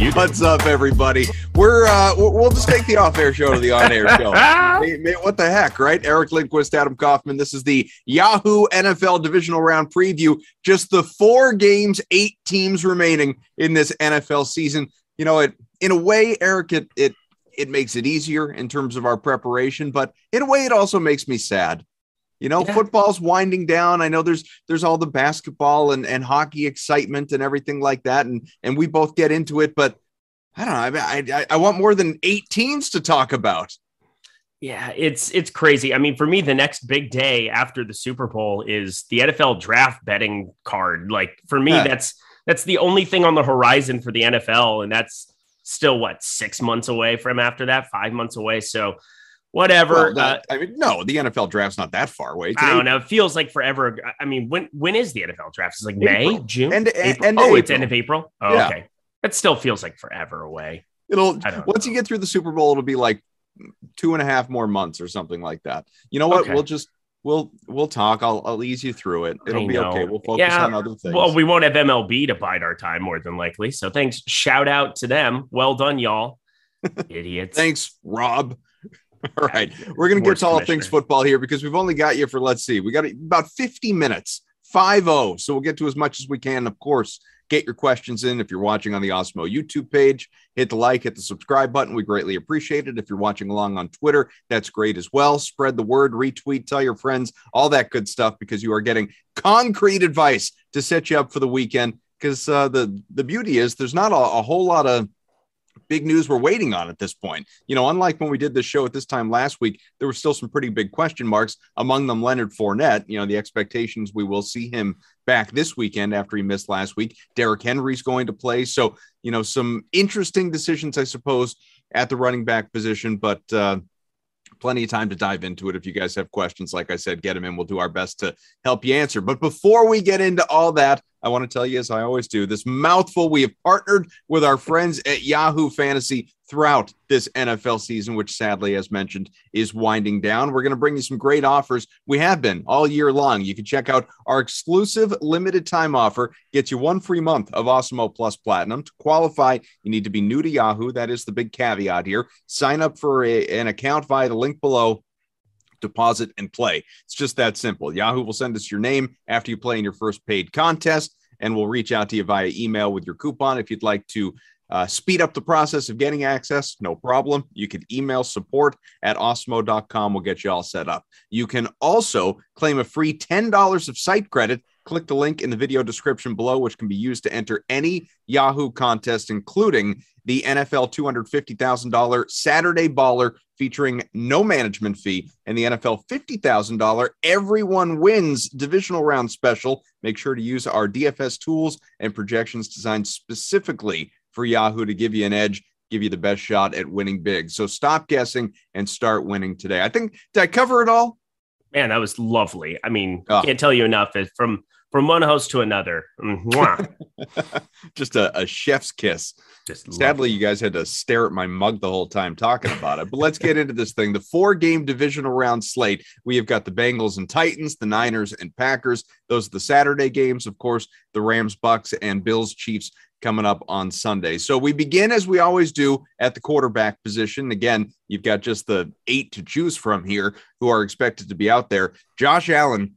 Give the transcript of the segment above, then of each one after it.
What's up, everybody? We're uh, we'll we'll just take the off-air show to the on-air show. What the heck, right? Eric Lindquist, Adam Kaufman. This is the Yahoo NFL Divisional Round preview. Just the four games, eight teams remaining in this NFL season. You know, it in a way, Eric, it it it makes it easier in terms of our preparation, but in a way, it also makes me sad. You know, Yeah. football's winding down. I know there's there's all the basketball and, and hockey excitement and everything like that, and and we both get into it, but I don't know. I I, I want more than eight teams to talk about. Yeah, it's it's crazy. I mean, for me, the next big day after the Super Bowl is the NFL draft betting card. Like for me, Yeah. that's that's the only thing on the horizon for the NFL, and that's still what six months away from after that, five months away. So whatever. Well, uh, I mean, no, the NFL draft's not that far away. It's I don't know. It feels like forever. I mean, when when is the NFL draft? It's like May, June, and, April? end oh, of it's end of April. Oh, Yeah. okay. That still feels like forever away. It'll once you get through the Super Bowl, it'll be like two and a half more months or something like that. You know what? Okay. We'll just we'll we'll talk. I'll I'll ease you through it. It'll be okay. We'll focus Yeah. on other things. Well, we won't have MLB to bide our time more than likely. So thanks. Shout out to them. Well done, y'all. Idiots. Thanks, Rob. All right, we're gonna get to all things football here because we've only got you for let's see, we got about 50 minutes, 5-0. So we'll get to as much as we can. Of course, get your questions in if you're watching on the Awesemo YouTube page. Hit the like, hit the subscribe button. We greatly appreciate it. If you're watching along on Twitter, that's great as well. Spread the word, retweet, tell your friends, all that good stuff because you are getting concrete advice to set you up for the weekend. Because uh, the the beauty is there's not a, a whole lot of big news we're waiting on at this point. You know, unlike when we did this show at this time last week, there were still some pretty big question marks, among them Leonard Fournette. You know, the expectations we will see him back this weekend after he missed last week. Derrick Henry's going to play. So, you know, some interesting decisions, I suppose, at the running back position, but uh, plenty of time to dive into it. If you guys have questions, like I said, get them in. We'll do our best to help you answer. But before we get into all that, I want to tell you, as I always do, this mouthful, we have partnered with our friends at Yahoo Fantasy throughout this NFL season, which sadly, as mentioned, is winding down. We're going to bring you some great offers. We have been all year long. You can check out our exclusive limited time offer, gets you one free month of Awesemo Plus Platinum. To qualify, you need to be new to Yahoo. That is the big caveat here. Sign up for a- an account via the link below deposit and play. It's just that simple. Yahoo will send us your name after you play in your first paid contest, and we'll reach out to you via email with your coupon if you'd like to. Uh, speed up the process of getting access, no problem. You can email support at awesemo.com. We'll get you all set up. You can also claim a free $10 of site credit. Click the link in the video description below, which can be used to enter any Yahoo contest, including the NFL $250,000 Saturday Baller featuring no management fee and the NFL $50,000 Everyone Wins divisional round special. Make sure to use our DFS tools and projections designed specifically for Yahoo to give you an edge, give you the best shot at winning big. So stop guessing and start winning today. I think, did I cover it all? Man, that was lovely. I mean, Oh. can't tell you enough. From from one host to another. Just a, a chef's kiss. Just Sadly, you guys had to stare at my mug the whole time talking about it. But let's get into this thing. The four game divisional round slate. We have got the Bengals and Titans, the Niners and Packers. Those are the Saturday games. Of course, the Rams, Bucks, and Bills, Chiefs coming up on Sunday. So we begin as we always do at the quarterback position. Again, you've got just the eight to choose from here who are expected to be out there. Josh Allen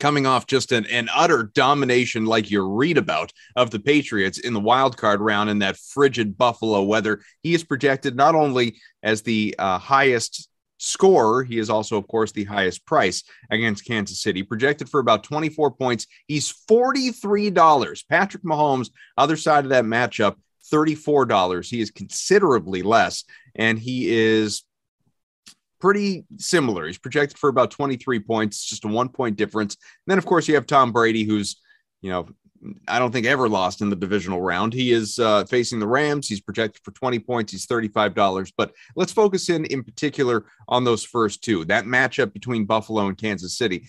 coming off just an, an utter domination like you read about of the Patriots in the wild card round in that frigid Buffalo weather. He is projected not only as the uh, highest scorer, he is also, of course, the highest price against Kansas City, projected for about 24 points. He's $43. Patrick Mahomes, other side of that matchup, $34. He is considerably less, and he is pretty similar. He's projected for about 23 points, just a one point difference. And then, of course, you have Tom Brady, who's, you know, I don't think ever lost in the divisional round. He is uh, facing the Rams. He's projected for 20 points. He's $35. But let's focus in in particular on those first two that matchup between Buffalo and Kansas City.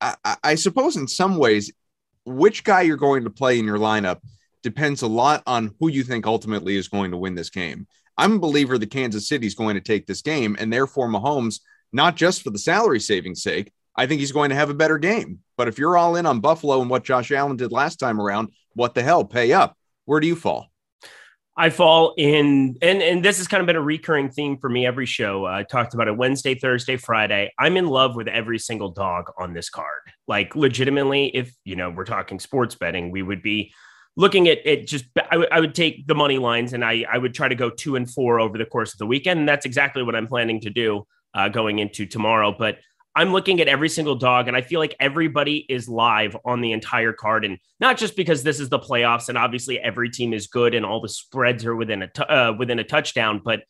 I, I suppose in some ways, which guy you're going to play in your lineup depends a lot on who you think ultimately is going to win this game. I'm a believer that Kansas City is going to take this game, and therefore Mahomes, not just for the salary saving sake, I think he's going to have a better game. But if you're all in on Buffalo and what Josh Allen did last time around, what the hell? Pay up. Where do you fall? I fall in, and and this has kind of been a recurring theme for me every show. I talked about it Wednesday, Thursday, Friday. I'm in love with every single dog on this card. Like legitimately, if you know we're talking sports betting, we would be looking at it just I, w- I would take the money lines and I, I would try to go two and four over the course of the weekend. And that's exactly what i'm planning to do uh, going into tomorrow. But i'm looking at every single dog and i feel like everybody is live on the entire card. And not just because this is the playoffs and obviously every team is good and all the spreads are within a t- uh, within a touchdown but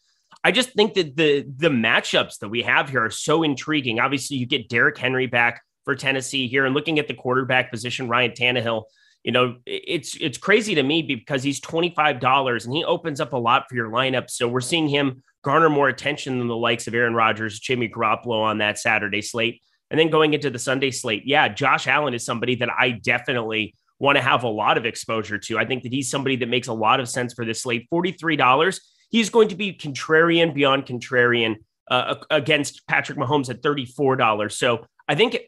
I just think that the the matchups that we have here are so intriguing. Obviously, you get Derrick Henry back for Tennessee here, and looking at the quarterback position, Ryan Tannehill you know, it's it's crazy to me because he's twenty five dollars and he opens up a lot for your lineup. So we're seeing him garner more attention than the likes of Aaron Rodgers, Jimmy Garoppolo on that Saturday slate, and then going into the Sunday slate. Yeah, Josh Allen is somebody that I definitely want to have a lot of exposure to. I think that he's somebody that makes a lot of sense for this slate. Forty three dollars. He's going to be contrarian beyond contrarian uh, against Patrick Mahomes at thirty four dollars. So I think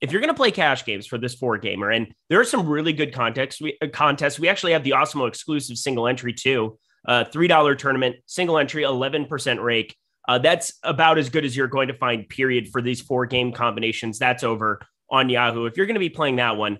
if you're going to play cash games for this four gamer, and there are some really good context we, uh, contests, we actually have the Awesemo exclusive single entry too, uh, three dollar tournament, single entry, eleven percent rake. Uh, that's about as good as you're going to find. Period for these four game combinations. That's over on Yahoo. If you're going to be playing that one,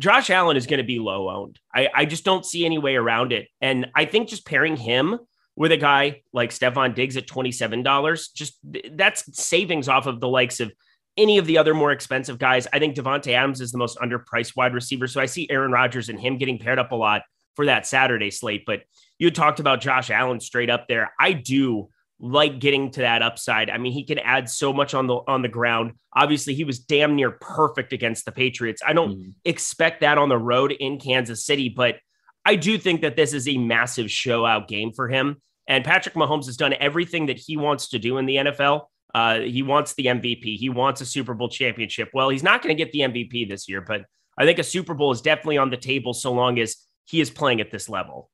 Josh Allen is going to be low owned. I, I just don't see any way around it. And I think just pairing him with a guy like Stefon Diggs at $27, just that's savings off of the likes of any of the other more expensive guys. I think Davante Adams is the most underpriced wide receiver. So I see Aaron Rodgers and him getting paired up a lot for that Saturday slate. But you talked about Josh Allen straight up there. I do like getting to that upside. I mean, he can add so much on the on the ground. Obviously, he was damn near perfect against the Patriots. I don't mm-hmm. expect that on the road in Kansas City, but I do think that this is a massive show out game for him. And Patrick Mahomes has done everything that he wants to do in the NFL. Uh, he wants the MVP. He wants a Super Bowl championship. Well, he's not going to get the MVP this year, but I think a Super Bowl is definitely on the table so long as he is playing at this level.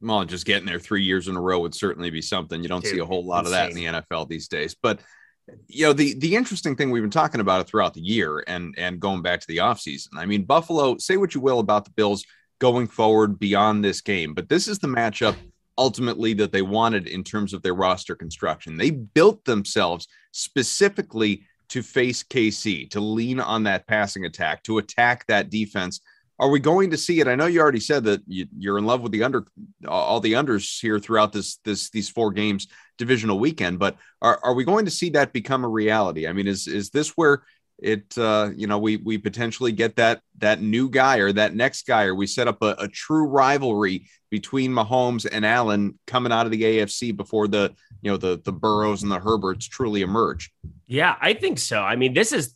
Well, just getting there three years in a row would certainly be something. You don't Dude, see a whole lot insane. of that in the NFL these days. But you know, the the interesting thing we've been talking about it throughout the year and and going back to the offseason. I mean, Buffalo, say what you will about the Bills going forward beyond this game, but this is the matchup ultimately that they wanted in terms of their roster construction. They built themselves specifically to face KC, to lean on that passing attack, to attack that defense. Are we going to see it? I know you already said that you, are in love with the under, all the unders here throughout this this these four games divisional weekend. But are, are we going to see that become a reality? I mean, is is this where it uh, you know we we potentially get that that new guy or that next guy or we set up a, a, true rivalry between Mahomes and Allen coming out of the AFC before the you know the the Burrows and the Herberts truly emerge. Yeah, I think so. I mean, this is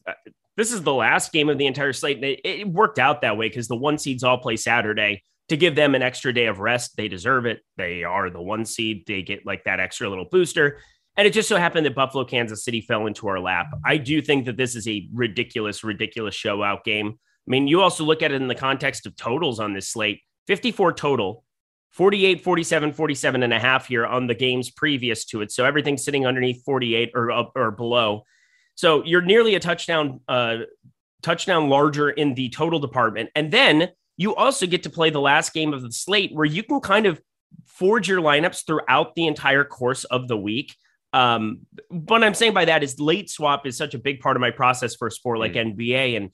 this is the last game of the entire slate. It, it worked out that way because the one seeds all play Saturday to give them an extra day of rest. They deserve it. They are the one seed. They get like that extra little booster. And it just so happened that Buffalo, Kansas City fell into our lap. I do think that this is a ridiculous, ridiculous show out game. I mean, you also look at it in the context of totals on this slate 54 total, 48, 47, 47 and a half here on the games previous to it. So everything's sitting underneath 48 or, or below. So you're nearly a touchdown, uh, touchdown larger in the total department. And then you also get to play the last game of the slate where you can kind of forge your lineups throughout the entire course of the week. Um, what I'm saying by that is late swap is such a big part of my process for a sport like mm. NBA. And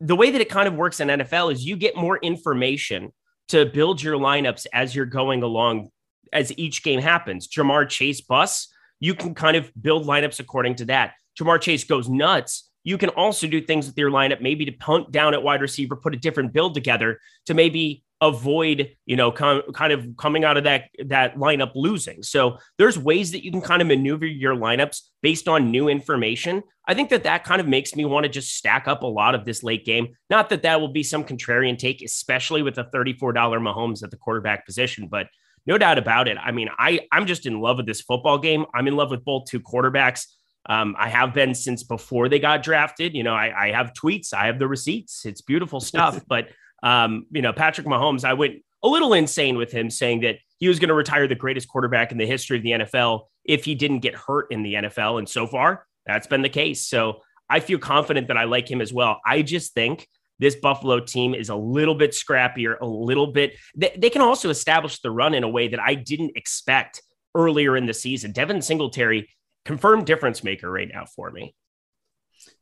the way that it kind of works in NFL is you get more information to build your lineups as you're going along as each game happens. Ja'Marr Chase bus, you can kind of build lineups according to that. Ja'Marr Chase goes nuts. You can also do things with your lineup, maybe to punt down at wide receiver, put a different build together to maybe avoid, you know, com- kind of coming out of that that lineup losing. So there's ways that you can kind of maneuver your lineups based on new information. I think that that kind of makes me want to just stack up a lot of this late game. Not that that will be some contrarian take, especially with the $34 Mahomes at the quarterback position, but no doubt about it. I mean, I I'm just in love with this football game. I'm in love with both two quarterbacks. Um, I have been since before they got drafted. You know, I, I have tweets, I have the receipts. It's beautiful stuff. but um, you know, Patrick Mahomes, I went a little insane with him saying that he was going to retire the greatest quarterback in the history of the NFL if he didn't get hurt in the NFL. And so far, that's been the case. So I feel confident that I like him as well. I just think this Buffalo team is a little bit scrappier, a little bit. They, they can also establish the run in a way that I didn't expect earlier in the season. Devin Singletary, confirmed difference maker right now for me.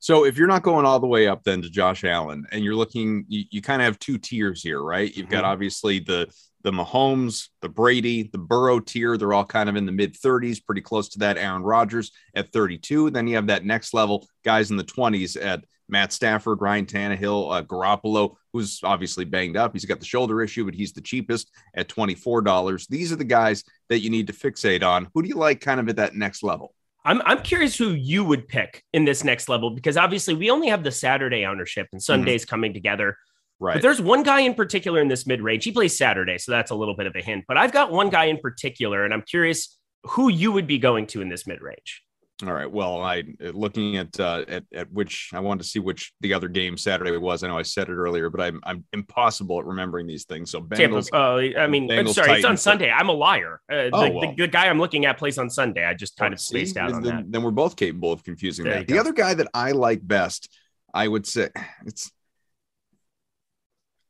So if you're not going all the way up then to Josh Allen and you're looking, you, you kind of have two tiers here, right? You've got mm-hmm. obviously the the Mahomes, the Brady, the Burrow tier. They're all kind of in the mid 30s, pretty close to that. Aaron Rodgers at 32. Then you have that next level guys in the 20s at Matt Stafford, Ryan Tannehill, uh, Garoppolo, who's obviously banged up. He's got the shoulder issue, but he's the cheapest at $24. These are the guys that you need to fixate on. Who do you like kind of at that next level? I'm I'm curious who you would pick in this next level because obviously we only have the Saturday ownership and Sundays mm-hmm. coming together. Right. But there's one guy in particular in this mid range. He plays Saturday, so that's a little bit of a hint. But I've got one guy in particular, and I'm curious who you would be going to in this mid range. All right. Well, I looking at uh, at at which I wanted to see which the other game Saturday was. I know I said it earlier, but I'm I'm impossible at remembering these things. So Bengals. Uh, I mean, Bengals, sorry, Titans, it's on Sunday. I'm a liar. Uh, oh, the, well. the, the, guy I'm looking at plays on Sunday. I just kind oh, of spaced see? out on then, that. Then we're both capable of confusing there that. The other guy that I like best, I would say, it's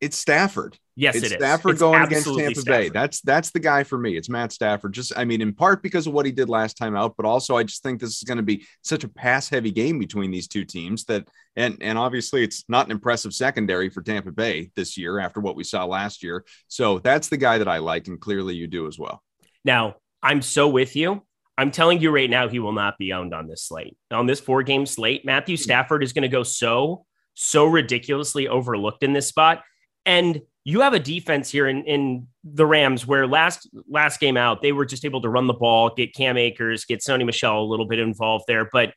it's Stafford. Yes, it's it is. Stafford it's going against Tampa Stafford. Bay. That's that's the guy for me. It's Matt Stafford. Just I mean, in part because of what he did last time out, but also I just think this is going to be such a pass heavy game between these two teams that and and obviously it's not an impressive secondary for Tampa Bay this year after what we saw last year. So that's the guy that I like, and clearly you do as well. Now I'm so with you. I'm telling you right now, he will not be owned on this slate. On this four game slate, Matthew hmm. Stafford is going to go so so ridiculously overlooked in this spot and you have a defense here in, in the Rams where last last game out, they were just able to run the ball, get Cam Akers, get Sony Michel a little bit involved there. But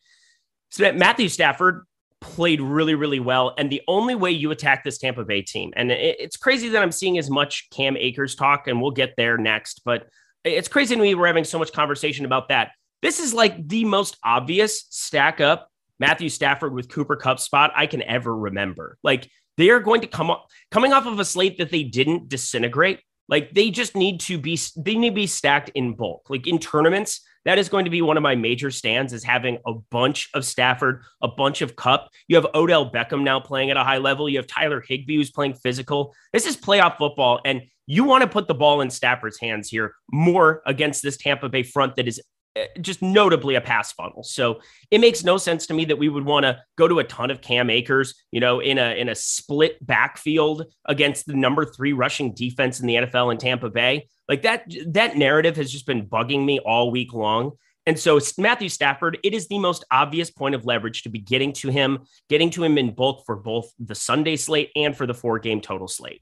Matthew Stafford played really, really well. And the only way you attack this Tampa Bay team, and it, it's crazy that I'm seeing as much Cam Akers talk, and we'll get there next, but it's crazy to me we're having so much conversation about that. This is like the most obvious stack up Matthew Stafford with Cooper Kupp spot I can ever remember. Like they are going to come up coming off of a slate that they didn't disintegrate. Like they just need to be they need to be stacked in bulk. Like in tournaments, that is going to be one of my major stands is having a bunch of Stafford, a bunch of Kupp. You have Odell Beckham now playing at a high level. You have Tyler Higbee who's playing physical. This is playoff football, and you want to put the ball in Stafford's hands here more against this Tampa Bay front that is Eh, just notably a pass funnel. So it makes no sense to me that we would want to go to a ton of Cam Akers, you know, in a in a split backfield against the number three rushing defense in the NFL in Tampa Bay. Like that that narrative has just been bugging me all week long. And so Matthew Stafford, it is the most obvious point of leverage to be getting to him, getting to him in bulk for both the Sunday slate and for the four game total slate.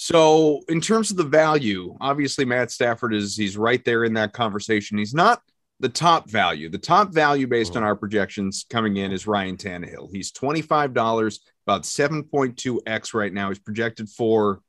So, in terms of the value, obviously Matt Stafford is he's right there in that conversation. He's not the top value. The top value based on our projections coming in is Ryan Tannehill. He's $25, about 7.2x right now. He's projected for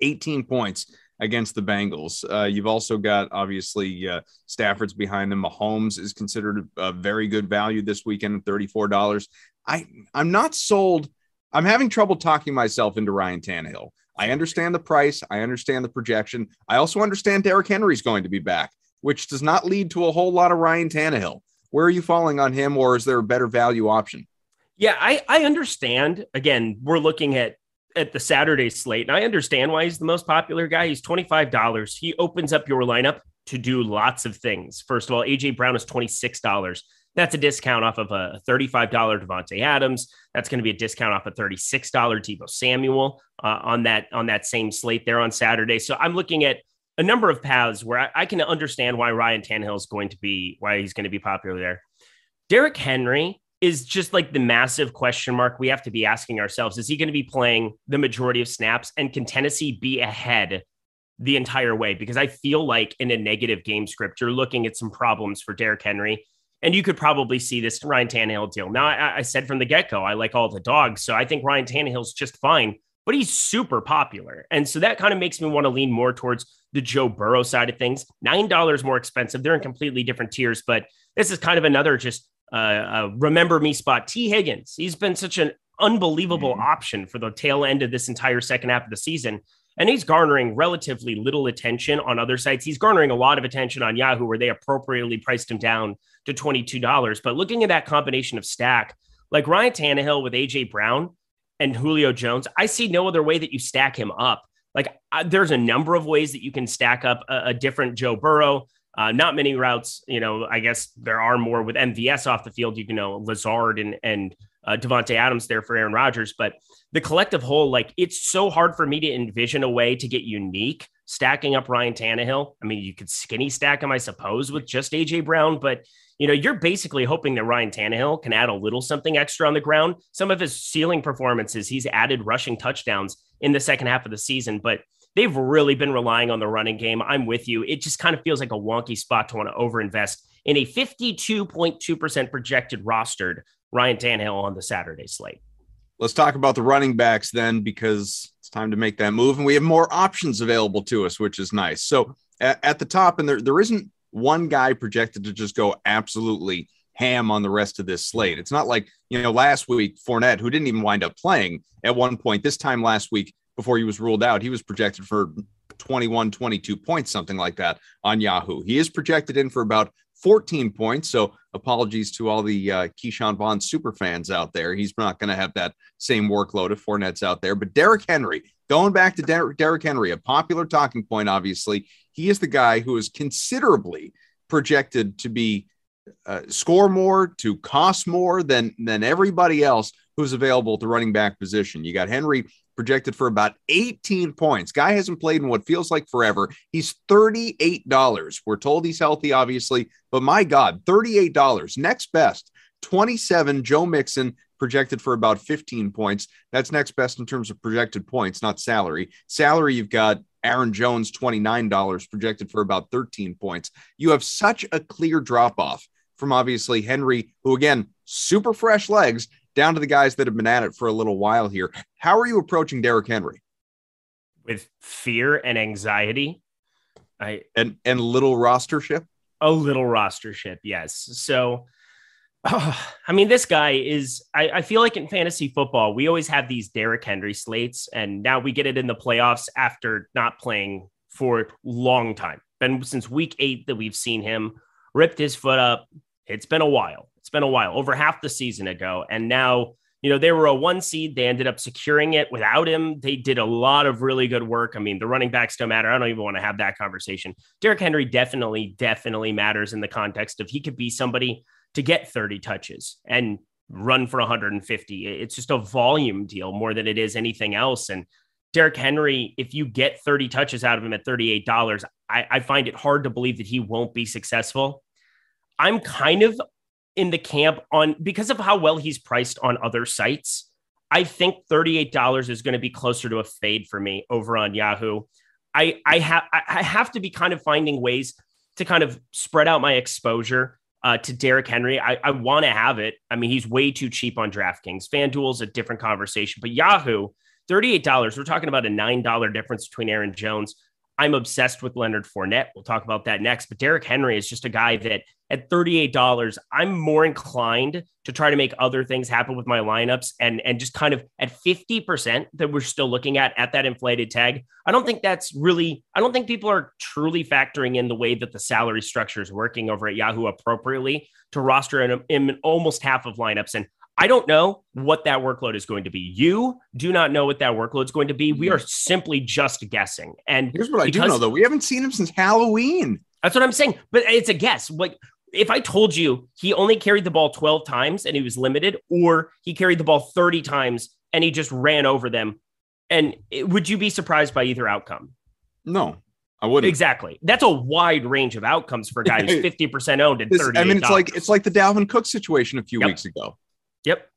18 points against the Bengals. Uh, you've also got obviously uh, Stafford's behind them. Mahomes is considered a very good value this weekend, $34. I I'm not sold. I'm having trouble talking myself into Ryan Tannehill. I understand the price. I understand the projection. I also understand Derrick Henry's going to be back, which does not lead to a whole lot of Ryan Tannehill. Where are you falling on him, or is there a better value option? Yeah, I, I understand. Again, we're looking at at the Saturday slate, and I understand why he's the most popular guy. He's twenty five dollars. He opens up your lineup to do lots of things. First of all, AJ Brown is twenty six dollars. That's a discount off of a $35 Davante Adams. That's going to be a discount off a $36 Deebo Samuel uh, on that on that same slate there on Saturday. So I'm looking at a number of paths where I, I can understand why Ryan Tannehill is going to be why he's going to be popular there. Derrick Henry is just like the massive question mark we have to be asking ourselves. Is he going to be playing the majority of snaps? And can Tennessee be ahead the entire way? Because I feel like in a negative game script, you're looking at some problems for Derrick Henry. And you could probably see this Ryan Tannehill deal. Now, I, I said from the get go, I like all the dogs. So I think Ryan Tannehill's just fine, but he's super popular. And so that kind of makes me want to lean more towards the Joe Burrow side of things. $9 more expensive. They're in completely different tiers, but this is kind of another just uh, uh, remember me spot. Tee Higgins, he's been such an unbelievable mm. option for the tail end of this entire second half of the season. And he's garnering relatively little attention on other sites. He's garnering a lot of attention on Yahoo, where they appropriately priced him down to $22. But looking at that combination of stack, like Ryan Tannehill with AJ Brown and Julio Jones, I see no other way that you stack him up. Like I, there's a number of ways that you can stack up a, a different Joe Burrow. Uh, not many routes, you know. I guess there are more with MVS off the field. You can know Lazard and and uh, Davante Adams there for Aaron Rodgers, but the collective whole, like it's so hard for me to envision a way to get unique stacking up Ryan Tannehill. I mean, you could skinny stack him, I suppose, with just AJ Brown, but you know, you're basically hoping that Ryan Tannehill can add a little something extra on the ground. Some of his ceiling performances, he's added rushing touchdowns in the second half of the season, but they've really been relying on the running game. I'm with you. It just kind of feels like a wonky spot to want to overinvest in a 52.2% projected rostered Ryan Tannehill on the Saturday slate. Let's talk about the running backs then, because it's time to make that move. And we have more options available to us, which is nice. So at, at the top, and there, there isn't one guy projected to just go absolutely ham on the rest of this slate. It's not like, you know, last week, Fournette, who didn't even wind up playing at one point, this time last week, before he was ruled out, he was projected for 21, 22 points, something like that on Yahoo. He is projected in for about 14 points. So apologies to all the uh, Ke'Shawn Vaughn super fans out there. He's not going to have that same workload if Fournette's out there. But Derrick Henry, going back to Der- Derrick Henry, a popular talking point, obviously, he is the guy who is considerably projected to be uh, score more, to cost more than than everybody else who's available at the running back position. You got Henry projected for about 18 points. Guy hasn't played in what feels like forever. He's $38. We're told he's healthy, obviously, but my God, $38. Next best, 27. Joe Mixon projected for about 15 points. That's next best in terms of projected points, not salary. Salary, you've got Aaron Jones, $29, projected for about 13 points. You have such a clear drop off from obviously Henry, who again, super fresh legs, down to the guys that have been at it for a little while here. How are you approaching Derrick Henry? With fear and anxiety. I and and little rostership? A little rostership, yes. So oh, I mean, this guy is I, I feel like in fantasy football, we always have these Derrick Henry slates, and now we get it in the playoffs after not playing for a long time. Been since week eight that we've seen him ripped his foot up. It's been a while. Been a while, over half the season ago. And now, you know, they were a one seed. They ended up securing it without him. They did a lot of really good work. I mean, the running backs don't matter. I don't even want to have that conversation. Derrick Henry definitely, definitely matters in the context of he could be somebody to get 30 touches and run for 150. It's just a volume deal more than it is anything else. And Derrick Henry, if you get 30 touches out of him at $38, I, I find it hard to believe that he won't be successful. I'm kind of in the camp on because of how well he's priced on other sites. I think $38 is going to be closer to a fade for me over on Yahoo. I I have I have to be kind of finding ways to kind of spread out my exposure uh, to Derrick Henry. I, I want to have it. I mean, he's way too cheap on DraftKings. FanDuel's a different conversation, but Yahoo, $38. We're talking about a $9 difference between Aaron Jones. I'm obsessed with Leonard Fournette. We'll talk about that next. But Derrick Henry is just a guy that at $38, I'm more inclined to try to make other things happen with my lineups and, and just kind of at 50% that we're still looking at at that inflated tag. I don't think that's really, I don't think people are truly factoring in the way that the salary structure is working over at Yahoo appropriately to roster in, in almost half of lineups. And I don't know what that workload is going to be. You do not know what that workload is going to be. We hmm. are simply just guessing. And here's what I do know though: we haven't seen him since Halloween. That's what I'm saying. But it's a guess. Like if I told you he only carried the ball 12 times and he was limited, or he carried the ball 30 times and he just ran over them, and it, would you be surprised by either outcome? No, I wouldn't. Exactly. That's a wide range of outcomes for a guy who's 50% owned and 30. I mean, it's like it's like the Dalvin Cook situation a few Yep. weeks ago. Yep.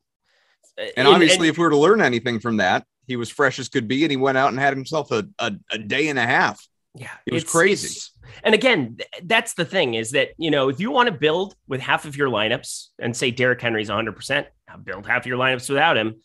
And obviously, if we were to learn anything from that, he was fresh as could be, and he went out and had himself a, a, a day and a half. Yeah, It was it's- crazy. it's- And again, th- that's the thing is that, you know, if you want to build with half of your lineups and say Derrick Henry's 100%, build half of your lineups without him,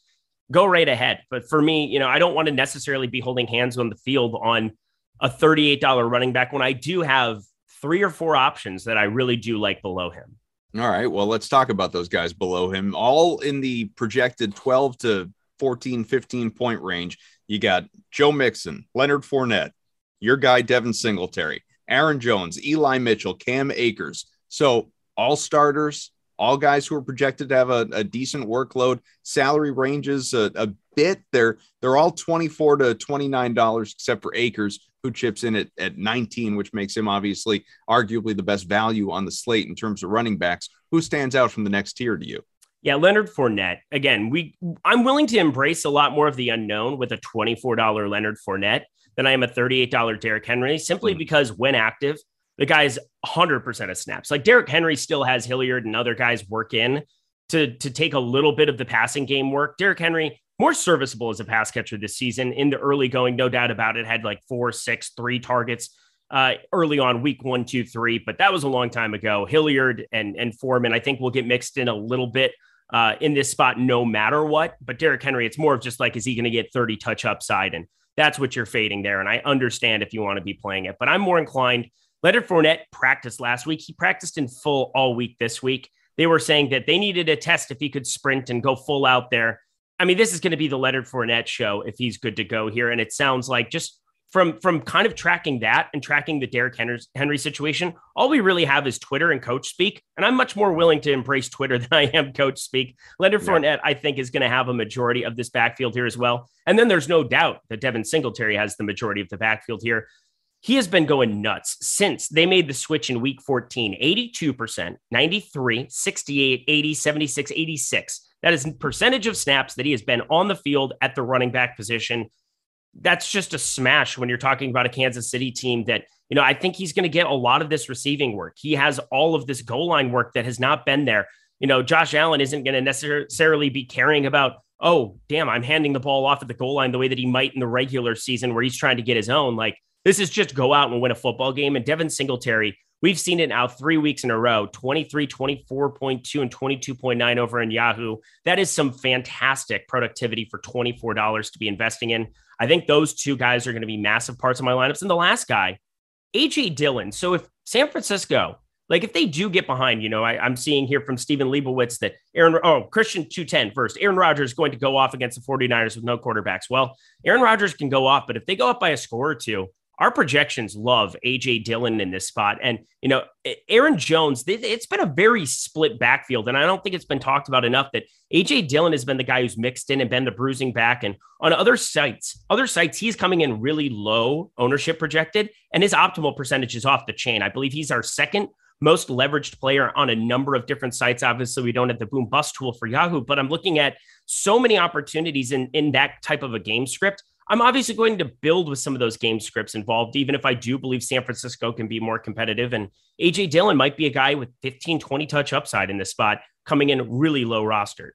go right ahead. But for me, you know, I don't want to necessarily be holding hands on the field on a $38 running back when I do have three or four options that I really do like below him. All right. Well, let's talk about those guys below him, all in the projected 12 to 14, 15 point range. You got Joe Mixon, Leonard Fournette, your guy, Devin Singletary, Aaron Jones, Eli Mitchell, Cam Akers. So, all starters, all guys who are projected to have a, a decent workload, salary ranges a, a bit. They're they're all 24 to 29 dollars, except for Akers, who chips in at, at 19, which makes him obviously arguably the best value on the slate in terms of running backs. Who stands out from the next tier to you? Yeah, Leonard Fournette. Again, we I'm willing to embrace a lot more of the unknown with a $24 Leonard Fournette than I am a $38 Derrick Henry, simply hmm. because when active, the guy's 100% of snaps. Like Derrick Henry still has Hilliard and other guys work in to, to take a little bit of the passing game work. Derrick Henry, more serviceable as a pass catcher this season in the early going, no doubt about it, had like four, six, three targets uh, early on week one, two, three, but that was a long time ago. Hilliard and, and Foreman, I think will get mixed in a little bit uh, in this spot no matter what. But Derrick Henry, it's more of just like, is he going to get 30 touch upside? And that's what you're fading there. And I understand if you want to be playing it, but I'm more inclined. Leonard Fournette practiced last week. He practiced in full all week this week. They were saying that they needed a test if he could sprint and go full out there. I mean, this is going to be the Leonard Fournette show if he's good to go here. And it sounds like just from from kind of tracking that and tracking the Derrick Henry, Henry situation, all we really have is Twitter and coach speak. And I'm much more willing to embrace Twitter than I am coach speak. Leonard Fournette, I think, is going to have a majority of this backfield here as well. And then there's no doubt that Devin Singletary has the majority of the backfield here. He has been going nuts since they made the switch in week 14 82%, 93, 68, 80, 76, 86. That is percentage of snaps that he has been on the field at the running back position that's just a smash when you're talking about a Kansas City team that, you know, I think he's going to get a lot of this receiving work. He has all of this goal line work that has not been there. You know, Josh Allen isn't going to necessarily be caring about, oh, damn, I'm handing the ball off at the goal line the way that he might in the regular season where he's trying to get his own. Like, this is just go out and win a football game. And Devin Singletary, we've seen it now three weeks in a row 23, 24.2, and 22.9 over in Yahoo. That is some fantastic productivity for $24 to be investing in. I think those two guys are going to be massive parts of my lineups. And the last guy, AJ Dillon. So if San Francisco, like if they do get behind, you know, I, am seeing here from Stephen Leibowitz that Aaron, oh, Christian 210 first. Aaron Rodgers is going to go off against the 49ers with no quarterbacks. Well, Aaron Rodgers can go off, but if they go up by a score or two, our projections love AJ Dillon in this spot. And, you know, Aaron Jones, it's been a very split backfield. And I don't think it's been talked about enough that AJ Dillon has been the guy who's mixed in and been the bruising back. And on other sites, other sites, he's coming in really low ownership projected, and his optimal percentage is off the chain. I believe he's our second most leveraged player on a number of different sites. Obviously, we don't have the boom bust tool for Yahoo, but I'm looking at so many opportunities in, in that type of a game script. I'm obviously going to build with some of those game scripts involved, even if I do believe San Francisco can be more competitive. And AJ Dillon might be a guy with 15, 20 touch upside in this spot coming in really low roster.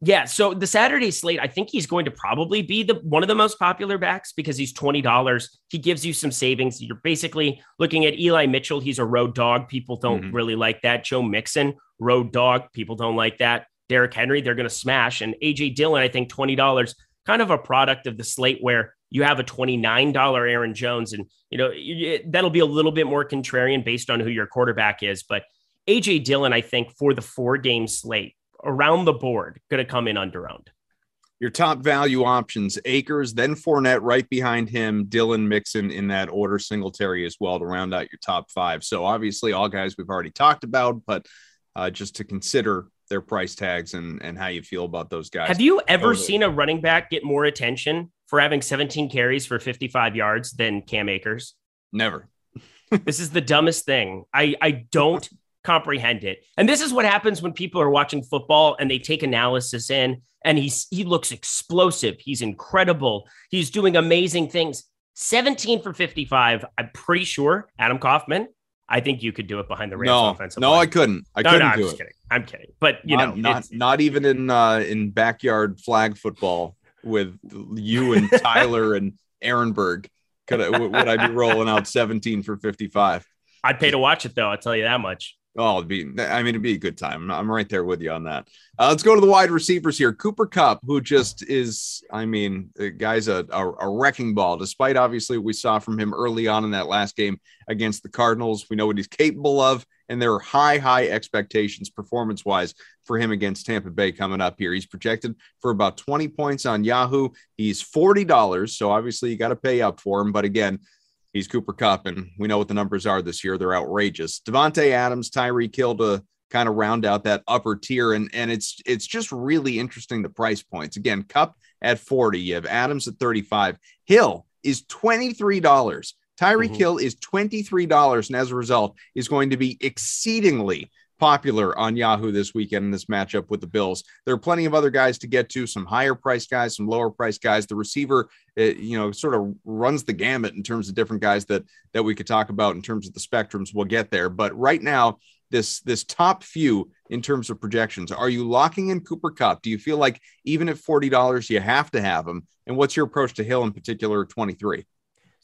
Yeah, so the Saturday slate, I think he's going to probably be the one of the most popular backs because he's twenty dollars. He gives you some savings. You're basically looking at Eli Mitchell. He's a road dog. People don't Mhm. really like that. Joe Mixon, road dog. People don't like that. Derrick Henry, they're going to smash. And AJ Dillon, I think twenty dollars, kind of a product of the slate where you have a twenty nine dollar Aaron Jones, and you know it- that'll be a little bit more contrarian based on who your quarterback is. But AJ Dillon, I think for the four game slate around the board, going to come in under owned. Your top value options: Akers, then Fournette, right behind him. Dillon Mixon in that order, Singletary as well to round out your top five. So obviously, all guys we've already talked about, but uh, just to consider their price tags and and how you feel about those guys. Have you ever Oh, seen a running back get more attention for having 17 carries for 55 yards than Cam Akers? Never. this is the dumbest thing. I, I don't comprehend it. And this is what happens when people are watching football and they take analysis in and he's he looks explosive. He's incredible. He's doing amazing things. 17 for 55. I'm pretty sure Adam Kaufman. I think you could do it behind the Rams No, offensive no, line. I couldn't. I no, couldn't no, I'm do just it. kidding. I'm kidding. But you not, know, not it's- not even in uh in backyard flag football with you and Tyler and Ehrenberg. Could I, would I be rolling out 17 for 55? I'd pay to watch it though. I'll tell you that much. Oh, it'd be, I mean, it'd be a good time. I'm right there with you on that. Uh, let's go to the wide receivers here. Cooper Kupp, who just is, I mean, the guy's a, a, a wrecking ball, despite obviously what we saw from him early on in that last game against the Cardinals. We know what he's capable of, and there are high, high expectations performance wise for him against Tampa Bay coming up here. He's projected for about 20 points on Yahoo. He's $40. So obviously you got to pay up for him. But again, He's Cooper Kupp, and we know what the numbers are this year. They're outrageous. Davante Adams, Tyreek Hill to kind of round out that upper tier, and and it's it's just really interesting the price points. Again, Kupp at 40, you have Adams at 35. Hill is $23. Tyree Mhm. Kill is $23, and as a result, is going to be exceedingly popular on Yahoo this weekend in this matchup with the Bills. There are plenty of other guys to get to, some higher price guys, some lower price guys. The receiver, uh, you know, sort of runs the gamut in terms of different guys that that we could talk about in terms of the spectrums. We'll get there, but right now, this this top few in terms of projections. Are you locking in Cooper Kupp? Do you feel like even at forty dollars you have to have him? And what's your approach to Hill in particular? Twenty three.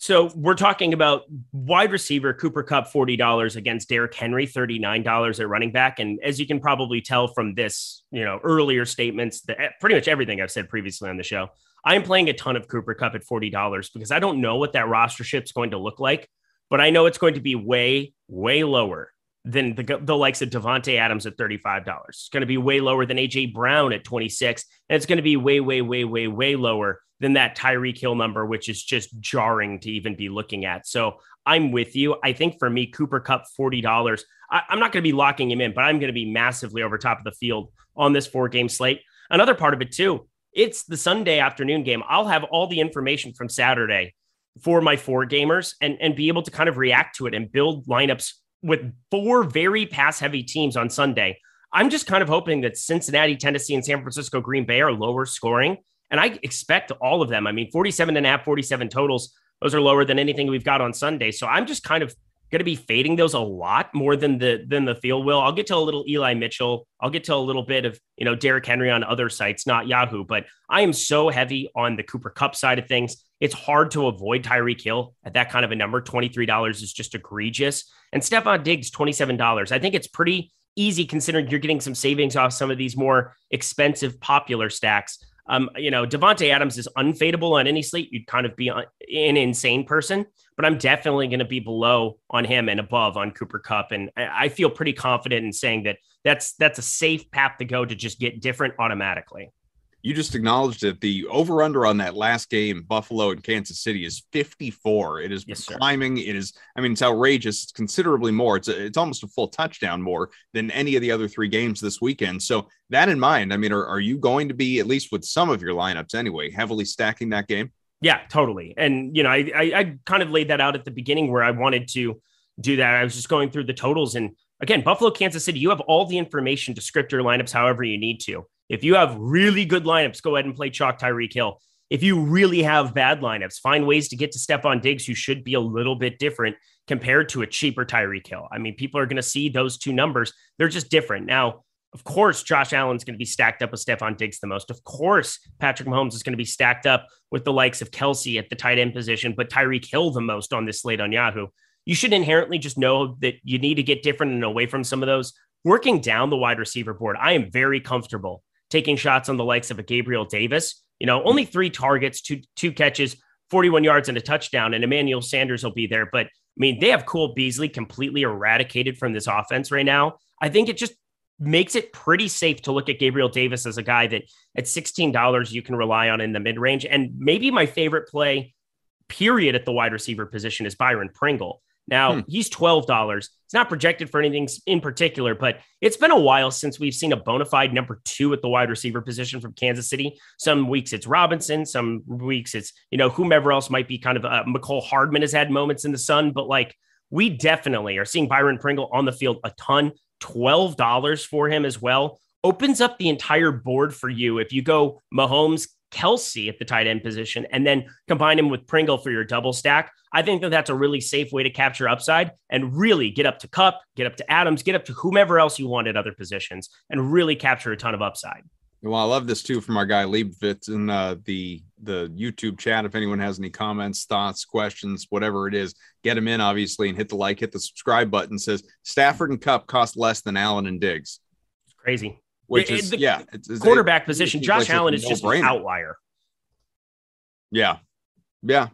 So we're talking about wide receiver Cooper Kupp forty dollars against Derrick Henry thirty nine dollars at running back, and as you can probably tell from this, you know, earlier statements, that eh, pretty much everything I've said previously on the show, I'm playing a ton of Cooper Kupp at forty dollars because I don't know what that roster ship's going to look like, but I know it's going to be way way lower than the, the likes of Davante Adams at thirty five dollars. It's going to be way lower than AJ Brown at twenty six, and it's going to be way way way way way lower than that Tyreek Hill number, which is just jarring to even be looking at. So I'm with you. I think for me, Cooper Kupp, $40. I, I'm not going to be locking him in, but I'm going to be massively over top of the field on this four game slate. Another part of it, too, it's the Sunday afternoon game. I'll have all the information from Saturday for my four gamers and, and be able to kind of react to it and build lineups with four very pass heavy teams on Sunday. I'm just kind of hoping that Cincinnati, Tennessee, and San Francisco, Green Bay are lower scoring. And I expect all of them. I mean, 47 and a half, 47 totals. Those are lower than anything we've got on Sunday. So I'm just kind of going to be fading those a lot more than the than the field will. I'll get to a little Eli Mitchell. I'll get to a little bit of you know Derrick Henry on other sites, not Yahoo. But I am so heavy on the Cooper Kupp side of things. It's hard to avoid Tyreek Hill at that kind of a number. Twenty three dollars is just egregious, and Stefon Diggs twenty seven dollars. I think it's pretty easy considering you're getting some savings off some of these more expensive popular stacks. Um, you know, Davante Adams is unfadable on any slate. You'd kind of be an insane person, but I'm definitely going to be below on him and above on Cooper Kupp, and I feel pretty confident in saying that that's that's a safe path to go to just get different automatically you just acknowledged that the over under on that last game, Buffalo and Kansas City, is 54. It is yes, climbing. It is, I mean, it's outrageous. It's considerably more. It's a, it's almost a full touchdown more than any of the other three games this weekend. So that in mind, I mean, are, are you going to be at least with some of your lineups anyway, heavily stacking that game? Yeah, totally. And you know, I, I I kind of laid that out at the beginning where I wanted to do that. I was just going through the totals and again, Buffalo, Kansas City, you have all the information to script your lineups however you need to. If you have really good lineups, go ahead and play chalk Tyreek Hill. If you really have bad lineups, find ways to get to Stefon Diggs, who should be a little bit different compared to a cheaper Tyreek Hill. I mean, people are going to see those two numbers. They're just different. Now, of course, Josh Allen's going to be stacked up with Stefon Diggs the most. Of course, Patrick Mahomes is going to be stacked up with the likes of Kelce at the tight end position, but Tyreek Hill the most on this slate on Yahoo. You should inherently just know that you need to get different and away from some of those. Working down the wide receiver board, I am very comfortable taking shots on the likes of a Gabriel Davis. You know, only three targets, two two catches, 41 yards and a touchdown, and Emmanuel Sanders will be there. But I mean, they have Cole Beasley completely eradicated from this offense right now. I think it just makes it pretty safe to look at Gabriel Davis as a guy that at $16 you can rely on in the mid range. And maybe my favorite play, period, at the wide receiver position is Byron Pringle. Now, hmm. he's $12. It's not projected for anything in particular, but it's been a while since we've seen a bona fide number two at the wide receiver position from Kansas City. Some weeks it's Robinson, some weeks it's, you know, whomever else might be kind of uh, Mecole Hardman has had moments in the sun, but like we definitely are seeing Byron Pringle on the field a ton. $12 for him as well opens up the entire board for you. If you go Mahomes, Kelce at the tight end position and then combine him with Pringle for your double stack, I think that that's a really safe way to capture upside and really get up to Kupp, get up to Adams, get up to whomever else you want at other positions and really capture a ton of upside. Well, I love this too from our guy Leibovitz in uh, the the YouTube chat. If anyone has any comments, thoughts, questions, whatever it is, get them in obviously and hit the like, hit the subscribe button. Says Stafford and Kupp cost less than Allen and Diggs. It's crazy. Which is the yeah, it's, it's, quarterback it, position. Josh Allen is just an outlier. Yeah, yeah,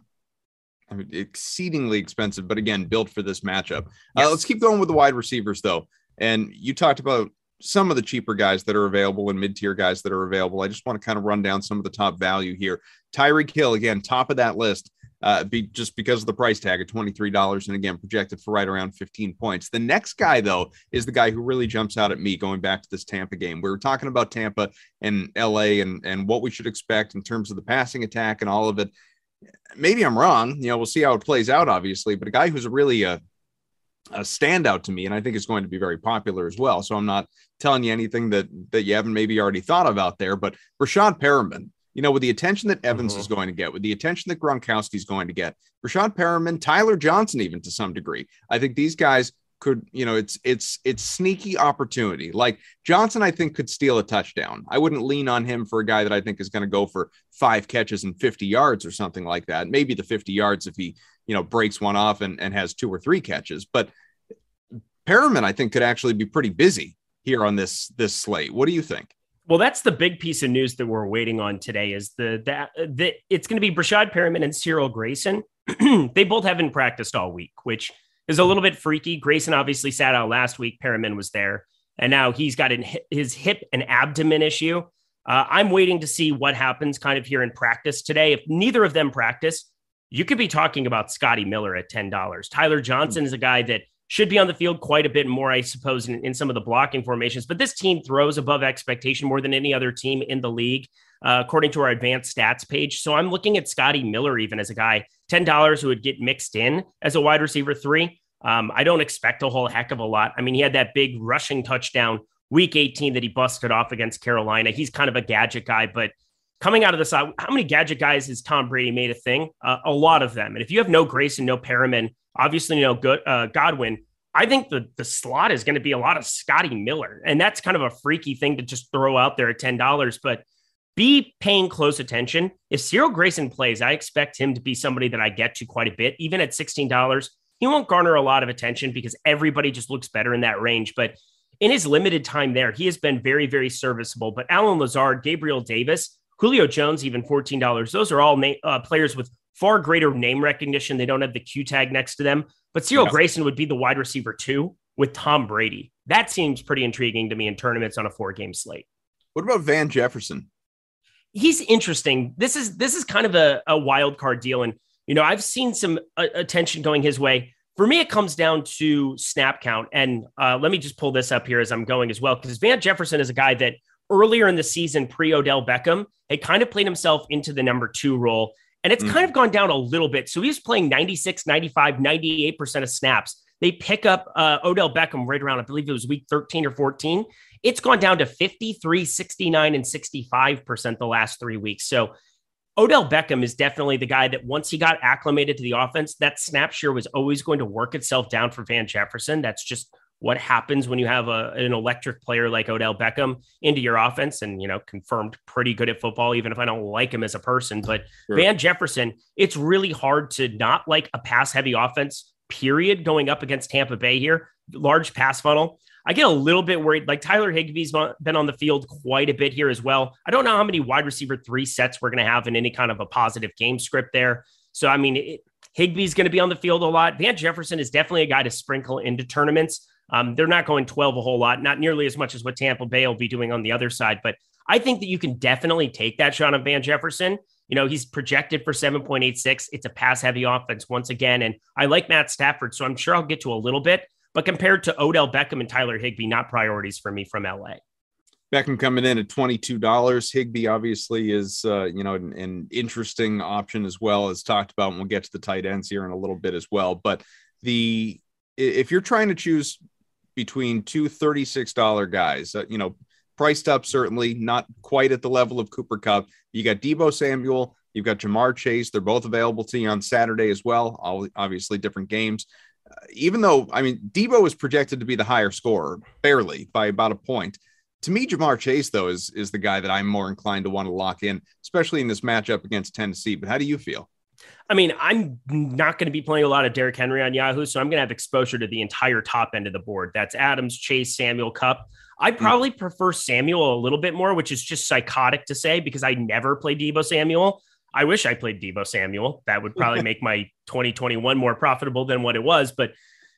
I mean, exceedingly expensive, but again, built for this matchup. Uh, yes. Uh, let's keep going with the wide receivers, though. And you talked about some of the cheaper guys that are available and mid-tier guys that are available. I just want to kind of run down some of the top value here. Tyreek Hill, again, top of that list, uh, be just because of the price tag at $23 and again projected for right around 15 points. The next guy, though, is the guy who really jumps out at me going back to this Tampa game. We were talking about Tampa and LA and, and what we should expect in terms of the passing attack and all of it maybe I'm wrong. You know, we'll see how it plays out, obviously. But a guy who's really a, a standout to me, and I think is going to be very popular as well. So I'm not telling you anything that that you haven't maybe already thought of out there. But Breshad Perriman, you know, with the attention that Evans mm-hmm. is going to get, with the attention that Gronkowski is going to get, Breshad Perriman, Tyler Johnson, even to some degree, I think these guys could you know it's it's it's sneaky opportunity. Like johnson i think could steal a touchdown. I wouldn't lean on him for a guy that i think is going to go for five catches and 50 yards or something like that. Maybe the 50 yards if he you know breaks one off and, and has two or three catches. But Perriman, i think could actually be pretty busy here on this this slate. What do you think well, that's the big piece of news that we're waiting on today. Is the that that it's going to be Breshad Perriman and Cyril Grayson. they both haven't practiced all week, which is a little bit freaky. Grayson obviously sat out last week. Perriman was there, and now he's got an, his hip and abdomen issue. Uh, I'm waiting to see what happens kind of here in practice today. If neither of them practice, you could be talking about Scotty Miller at $10. Tyler Johnson is a guy that should be on the field quite a bit more, I suppose, in, in some of the blocking formations. But this team throws above expectation more than any other team in the league, uh, according to our advanced stats page. So I'm looking at Scotty Miller even as a guy, $10 who would get mixed in as a wide receiver three. Um, I don't expect a whole heck of a lot. I mean, he had that big rushing touchdown week 18 that he busted off against Carolina. He's kind of a gadget guy, but coming out of the side, how many gadget guys has Tom Brady made a thing? Uh, a lot of them. And if you have no Grayson, no Perriman, obviously no good uh, Godwin, I think the the slot is going to be a lot of Scotty Miller, and that's kind of a freaky thing to just throw out there at ten dollars. But be paying close attention. If Cyril Grayson plays, I expect him to be somebody that I get to quite a bit, even at sixteen dollars. He won't garner a lot of attention because everybody just looks better in that range. But in his limited time there, he has been very, very serviceable. But Allen Lazard, Gabriel Davis, Julio Jones, even $14. Those are all na- uh, players with far greater name recognition. They don't have the Q tag next to them. But Cyril yeah. Grayson would be the wide receiver two with Tom Brady. That seems pretty intriguing to me in tournaments on a four game slate. What about Van Jefferson? He's interesting. This is this is kind of a, a wild card deal, and you know I've seen some uh, attention going his way. For me, it comes down to snap count, and uh, let me just pull this up here as I'm going as well, because Van Jefferson is a guy that earlier in the season, pre Odell Beckham, had kind of played himself into the number two role. And it's mm. kind of gone down a little bit. So he's playing 96, 95, 98% of snaps. They pick up uh, Odell Beckham right around, I believe it was week 13 or 14. It's gone down to 53, 69, and 65% the last three weeks. So Odell Beckham is definitely the guy that once he got acclimated to the offense, that snap share was always going to work itself down for Van Jefferson. That's just what happens when you have a, an electric player like Odell Beckham into your offense and, you know, confirmed pretty good at football, even if I don't like him as a person. But sure. Van Jefferson, it's really hard to not like a pass heavy offense, period, going up against Tampa Bay here. Large pass funnel. I get a little bit worried. Like Tyler Higbee's been on the field quite a bit here as well. I don't know how many wide receiver three sets we're going to have in any kind of a positive game script there. So, I mean, it, Higbee's going to be on the field a lot. Van Jefferson is definitely a guy to sprinkle into tournaments. Um, they're not going 12 a whole lot, not nearly as much as what Tampa Bay will be doing on the other side. But I think that you can definitely take that shot on Van Jefferson. You know, he's projected for 7.86. It's a pass heavy offense once again. And I like Matt Stafford, so I'm sure I'll get to a little bit. But compared to Odell Beckham and Tyler Higbee, not priorities for me from LA. Beckham coming in at $22. Higbee obviously is, uh, you know, an, an, interesting option as well as talked about. And we'll get to the tight ends here in a little bit as well. But the, if you're trying to choose between two $36 guys, uh, you know, priced up, certainly not quite at the level of Cooper Kupp. You got Deebo Samuel, you've got Ja'Marr Chase. They're both available to you on Saturday as well. All obviously different games. Uh, even though, I mean, Deebo is projected to be the higher scorer, barely by about a point. To me, Ja'Marr Chase, though, is is the guy that I'm more inclined to want to lock in, especially in this matchup against Tennessee. But how do you feel? I mean, I'm not going to be playing a lot of Derrick Henry on Yahoo, so I'm going to have exposure to the entire top end of the board. That's Adams, Chase, Samuel, Kupp. I hmm. probably mm. prefer Samuel a little bit more, which is just psychotic to say because I never played Deebo Samuel. I wish I played Deebo Samuel. That would probably make my 2021 more profitable than what it was. But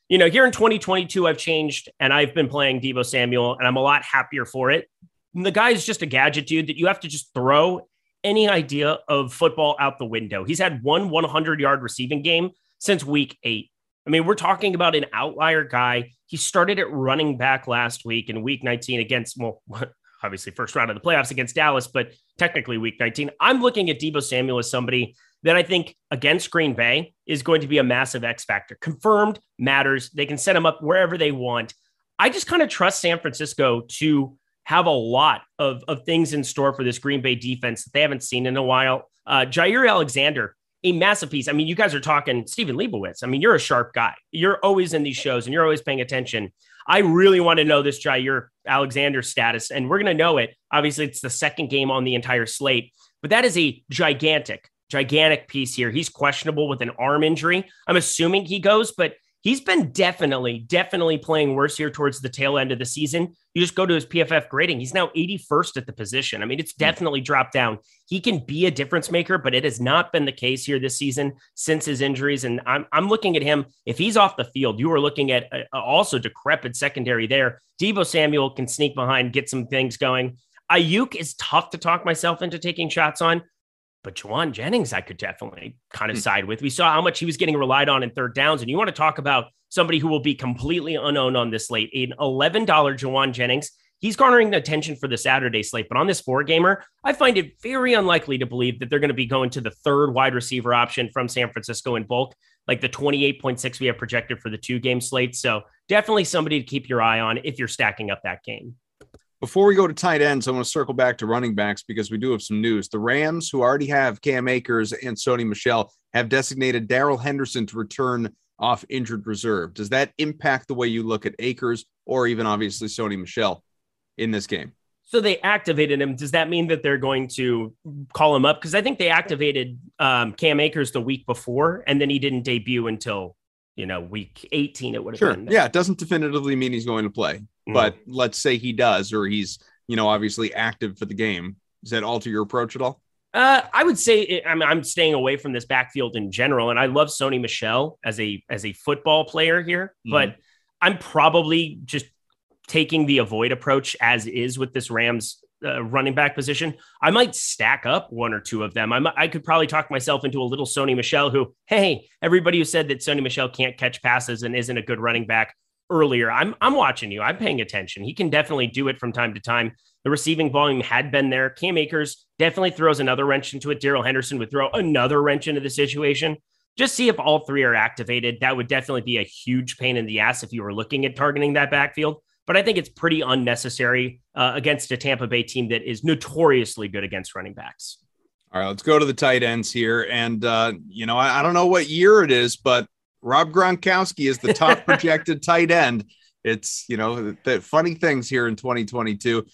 you know, here in 2022, I've changed and I've been playing Deebo Samuel, and I'm a lot happier for it. And the guy is just a gadget dude that you have to just throw any idea of football out the window. He's had one 100 yard receiving game since week eight. I mean, we're talking about an outlier guy. He started at running back last week in week 19 against, well, obviously, first round of the playoffs against Dallas, but technically week 19. I'm looking at Deebo Samuel as somebody that I think against Green Bay is going to be a massive X factor. Confirmed matters. They can set him up wherever they want. I just kind of trust San Francisco to have a lot of, of things in store for this Green Bay defense that they haven't seen in a while. Uh, Jaire Alexander, a massive piece. I mean, you guys are talking Stephen Leibowitz. I mean, you're a sharp guy. You're always in these shows and you're always paying attention. I really want to know this Jaire Alexander status, and we're going to know it. Obviously, it's the second game on the entire slate, but that is a gigantic, gigantic piece here. He's questionable with an arm injury. I'm assuming he goes, but he's been definitely, definitely playing worse here towards the tail end of the season. You just go to his PFF grading. He's now 81st at the position. I mean, it's hmm. definitely dropped down. He can be a difference maker, but it has not been the case here this season since his injuries. And I'm, I'm looking at him. If he's off the field, you are looking at a, a also decrepit secondary there. Deebo Samuel can sneak behind, get some things going. Aiyuk is tough to talk myself into taking shots on. But Jauan Jennings, I could definitely kind of hmm. side with. We saw how much he was getting relied on in third downs. And you want to talk about somebody who will be completely unknown on this slate, an $11 Jauan Jennings. He's garnering attention for the Saturday slate, but on this four gamer, I find it very unlikely to believe that they're going to be going to the third wide receiver option from San Francisco in bulk, like the 28.6 we have projected for the two game slate. So definitely somebody to keep your eye on if you're stacking up that game. Before we go to tight ends, I want to circle back to running backs because we do have some news. The Rams, who already have Cam Akers and Sony Michel, have designated Darrell Henderson to return off injured reserve. Does that impact the way you look at Akers or even obviously Sony Michel in this game? So they activated him. Does that mean that they're going to call him up? Because I think they activated um, Cam Akers the week before, and then he didn't debut until you know week 18. It would have Sure. been. Yeah, it doesn't definitively mean he's going to play, Mm. but let's say he does, or he's, you know, obviously active for the game. Does that alter your approach at all? Uh, I would say it, I'm, I'm staying away from this backfield in general, and I love Sony Michel as a as a football player here, Mhm. but I'm probably just taking the avoid approach as is with this Rams uh, running back position. I might stack up one or two of them. I might, I could probably talk myself into a little Sony Michel, who hey, everybody who said that Sony Michel can't catch passes and isn't a good running back earlier, I'm I'm watching you. I'm paying attention. He can definitely do it from time to time. The receiving volume had been there. Cam Akers definitely throws another wrench into it. Darrell Henderson would throw another wrench into the situation. Just see if all three are activated. That would definitely be a huge pain in the ass if you were looking at targeting that backfield. But I think it's pretty unnecessary uh, against a Tampa Bay team that is notoriously good against running backs. All right, let's go to the tight ends here. And, uh, you know, I, I don't know what year it is, but Rob Gronkowski is the top projected tight end. It's, you know, the, funny things here in 2022.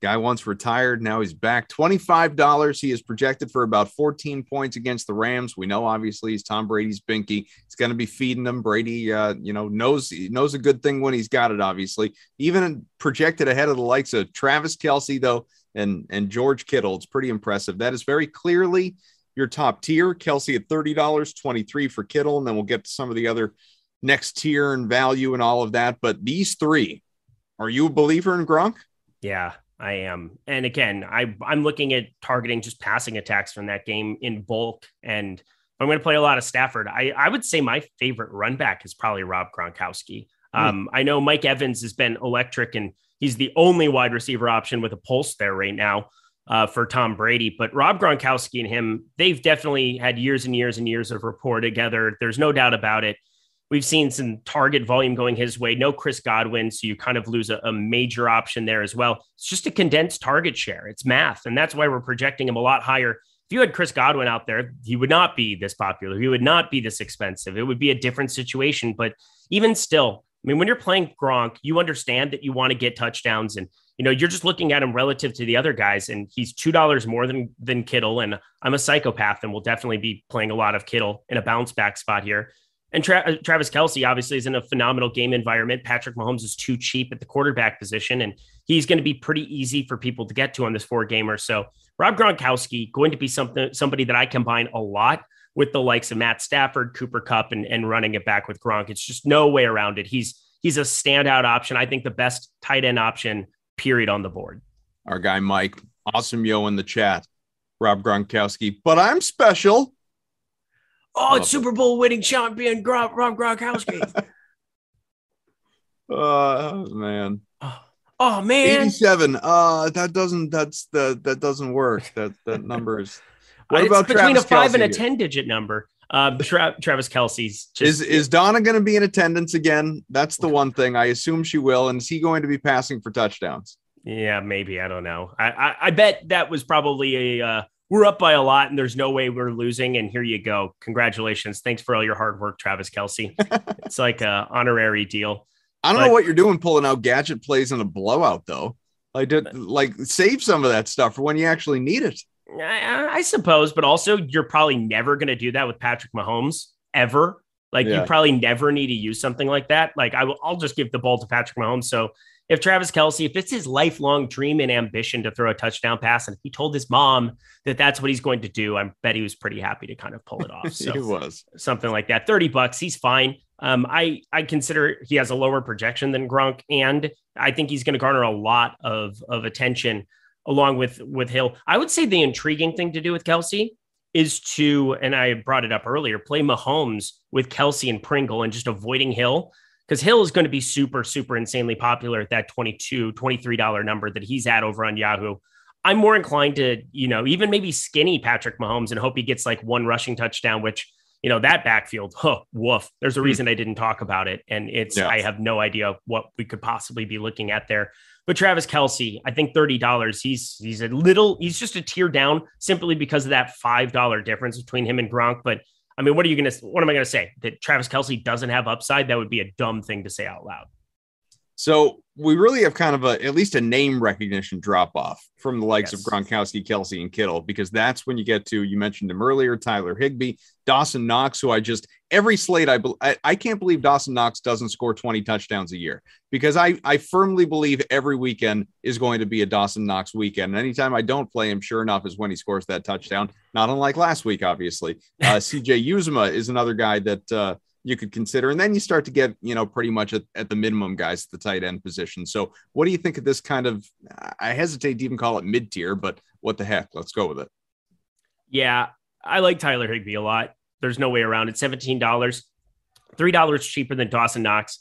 Guy once retired, now he's back. $25. He is projected for about 14 points against the Rams. We know obviously he's Tom Brady's binky. He's going to be feeding them. Brady, uh, you know, knows he knows a good thing when he's got it, obviously. Even projected ahead of the likes of Travis Kelce, though, and and George Kittle. It's pretty impressive. That is very clearly your top tier. Kelce at $30, 23 for Kittle, and then we'll get to some of the other next tier and value and all of that. But these three, are you a believer in Gronk? Yeah, I am. And again, I I'm looking at targeting just passing attacks from that game in bulk. And I'm going to play a lot of Stafford, I I would say my favorite run back is probably Rob Gronkowski. Um, I know Mike Evans has been electric, and he's the only wide receiver option with a pulse there right now uh, for Tom Brady. But Rob Gronkowski and him, they've definitely had years and years and years of rapport together. There's no doubt about it. We've seen some target volume going his way. No Chris Godwin, so you kind of lose a, a major option there as well. It's just a condensed target share. It's math, and that's why we're projecting him a lot higher. If you had Chris Godwin out there, he would not be this popular. He would not be this expensive. It would be a different situation. But even still, I mean, when you're playing Gronk, you understand that you want to get touchdowns, and you know you're just looking at him relative to the other guys, and he's two dollars more than than Kittle. And I'm a psychopath, and will definitely be playing a lot of Kittle in a bounce back spot here. And Tra- uh, Travis Kelce obviously is in a phenomenal game environment. Patrick Mahomes is too cheap at the quarterback position, and he's going to be pretty easy for people to get to on this four gamer. So Rob Gronkowski going to be something somebody that I combine a lot with the likes of Matt Stafford, Cooper Kupp, and, and running it back with Gronk. It's just no way around it. He's he's a standout option. I think the best tight end option, period, on the board. Our guy Mike, awesome yo in the chat. Rob Gronkowski, but I'm special. Oh, it's Super Bowl winning champion Rob, Rob Gronkowski. Oh man. oh man. 87. Uh that doesn't that's the that doesn't work. That that number is what It's about between Travis a five and a 10 digit number? Um, Tra- Travis Kelce's just Is is Donna going to be in attendance again? That's the one thing. I assume she will. And is he going to be passing for touchdowns? Yeah, maybe. I don't know. I, I, I bet that was probably a uh, we're up by a lot and there's no way we're losing. And here you go. Congratulations. Thanks for all your hard work, Travis Kelce. it's like a honorary deal. I don't But- know what you're doing pulling out gadget plays in a blowout though. Like did like save some of that stuff for when you actually need it. I, I suppose, but also you're probably never going to do that with Patrick Mahomes ever. Like Yeah. you probably never need to use something like that. Like I will, I'll just give the ball to Patrick Mahomes. So if Travis Kelce, if it's his lifelong dream and ambition to throw a touchdown pass, and he told his mom that that's what he's going to do, I bet he was pretty happy to kind of pull it off. So he was. something like that. 30 bucks, he's fine. Um, I I consider he has a lower projection than Gronk, and I think he's going to garner a lot of of attention along with with Hill. I would say the intriguing thing to do with Kelce is to, and I brought it up earlier, play Mahomes with Kelce and Pringle and just avoiding Hill. Because Hill is going to be super, super insanely popular at that 22 $23 number that he's at over on Yahoo. I'm more inclined to, you know, even maybe skinny Patrick Mahomes and hope he gets like one rushing touchdown, which you know, that backfield, huh, woof. There's a hmm. reason I didn't talk about it. And it's, Yeah. I have no idea what we could possibly be looking at there. But Travis Kelce, I think $30, he's he's a little, he's just a tier down simply because of that $5 difference between him and Gronk. But I mean, what are you gonna what am I gonna say? That Travis Kelce doesn't have upside? That would be a dumb thing to say out loud. So we really have kind of a at least a name recognition drop off from the likes of Gronkowski, Kelce, and Kittle, because that's when you get to you mentioned him earlier, Tyler Higbee, Dawson Knox, who I just every slate I I, I can't believe Dawson Knox doesn't score 20 touchdowns a year because I I firmly believe every weekend is going to be a Dawson Knox weekend. And anytime I don't play him, sure enough, is when he scores that touchdown. Not unlike last week, obviously. Uh, CJ Uzomah is another guy that uh, you could consider. And then you start to get, you know, pretty much at, at the minimum guys at the tight end position. So what do you think of this kind of, I hesitate to even call it mid tier, but what the heck? Let's go with it. Yeah, I like Tyler Higbee a lot. There's no way around it. $17, $3 cheaper than Dawson Knox.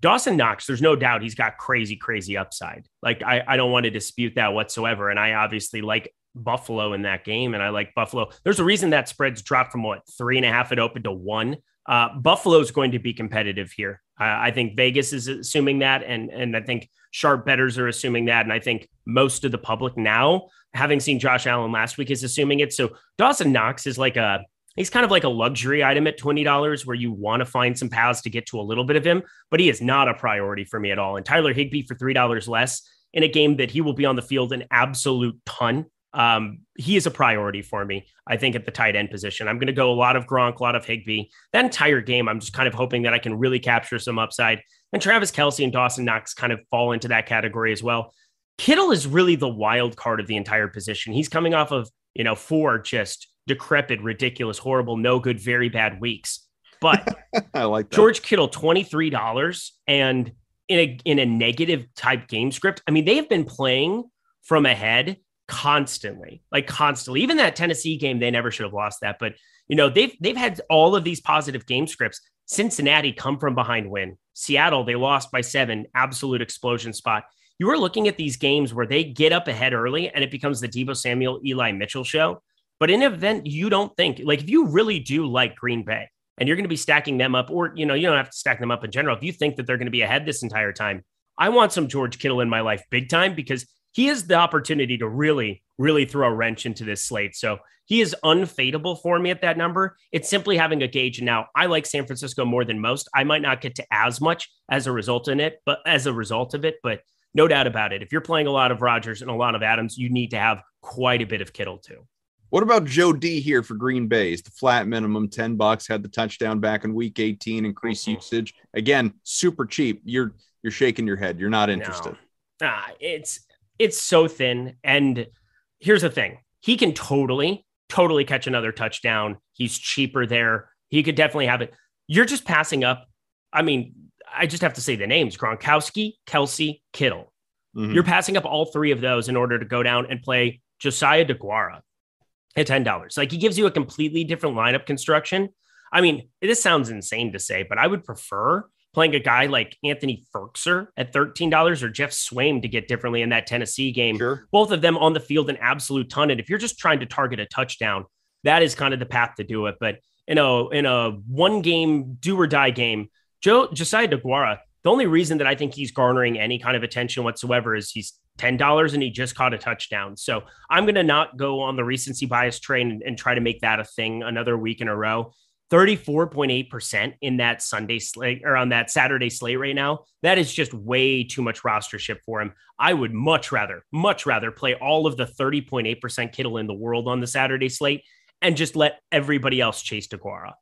Dawson Knox, there's no doubt he's got crazy, crazy upside. Like, I, I don't want to dispute that whatsoever. And I obviously like Buffalo in that game, and I like Buffalo. There's a reason that spread's dropped from what three and a half it opened to one. Uh, Buffalo's going to be competitive here. I I think Vegas is assuming that, and and I think sharp bettors are assuming that, and I think most of the public now, having seen Josh Allen last week, is assuming it. So Dawson Knox is like a he's kind of like a luxury item at twenty dollars, where you want to find some paths to get to a little bit of him, but he is not a priority for me at all. And Tyler Higbee for three dollars less in a game that he will be on the field an absolute ton. Um, he is a priority for me, I think, at the tight end position. I'm going to go a lot of Gronk, a lot of Higbee. That entire game, I'm just kind of hoping that I can really capture some upside. And Travis Kelce and Dawson Knox kind of fall into that category as well. Kittle is really the wild card of the entire position. He's coming off of, you know, four just decrepit, ridiculous, horrible, no good, very bad weeks. But I like that. George Kittle, $23 and in a in a negative type game script. I mean, they have been playing from ahead constantly, like constantly. Even that Tennessee game, they never should have lost that. But you know, they've they've had all of these positive game scripts. Cincinnati come from behind win. Seattle, they lost by seven, absolute explosion spot. You are looking at these games where they get up ahead early and it becomes the Deebo Samuel, Eli Mitchell show. But in an event you don't think, like if you really do like Green Bay and you're going to be stacking them up, or you know, you don't have to stack them up in general. If you think that they're going to be ahead this entire time, I want some George Kittle in my life big time because he has the opportunity to really, really throw a wrench into this slate. So he is unfadable for me at that number. It's simply having a gauge. And now I like San Francisco more than most. I might not get to as much as a result in it, but as a result of it, but no doubt about it. If you're playing a lot of Rodgers and a lot of Adams, you need to have quite a bit of Kittle too. What about Joe D here for Green Bay? Is the flat minimum 10 bucks, had the touchdown back in week 18, increased Mhm. usage. Again, super cheap. You're you're shaking your head. You're not interested. No. Ah, it's it's so thin. And here's the thing: he can totally, totally catch another touchdown. He's cheaper there. He could definitely have it. You're just passing up. I mean, I just have to say the names: Gronkowski, Kelce, Kittle. Mhm. You're passing up all three of those in order to go down and play Josiah DeGuara at ten dollars. Like he gives you a completely different lineup construction. I mean, this sounds insane to say, but I would prefer playing a guy like Anthony Firkser at $13 or Geoff Swaim to get differently in that Tennessee game. Sure. Both of them on the field an absolute ton. And if you're just trying to target a touchdown, that is kind of the path to do it. But in a in a one game do or die game, Joe Josiah DeGuara, the only reason that I think he's garnering any kind of attention whatsoever is he's ten dollars and he just caught a touchdown. So I'm gonna not go on the recency bias train and, and try to make that a thing another week in a row. 34.8% in that Sunday slate or on that Saturday slate right now. That is just way too much rostership for him. I would much rather, much rather play all of the 30.8% Kittle in the world on the Saturday slate and just let everybody else chase DeGuara.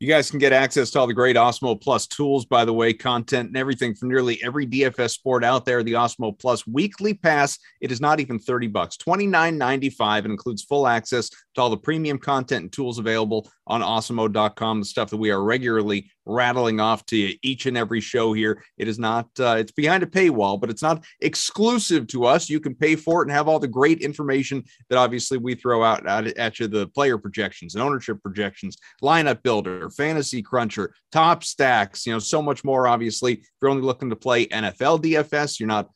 You guys can get access to all the great Awesemo Plus tools, by the way, content and everything from nearly every DFS sport out there. The Awesemo Plus weekly pass, it is not even 30 bucks, $29.95. Includes full access all the premium content and tools available on Awesemo.com, the stuff that we are regularly rattling off to you each and every show here. It is not, uh, it's behind a paywall, but it's not exclusive to us. You can pay for it and have all the great information that obviously we throw out at, at you the player projections and ownership projections, lineup builder, fantasy cruncher, top stacks, you know, so much more. Obviously, if you're only looking to play NFL DFS, you're not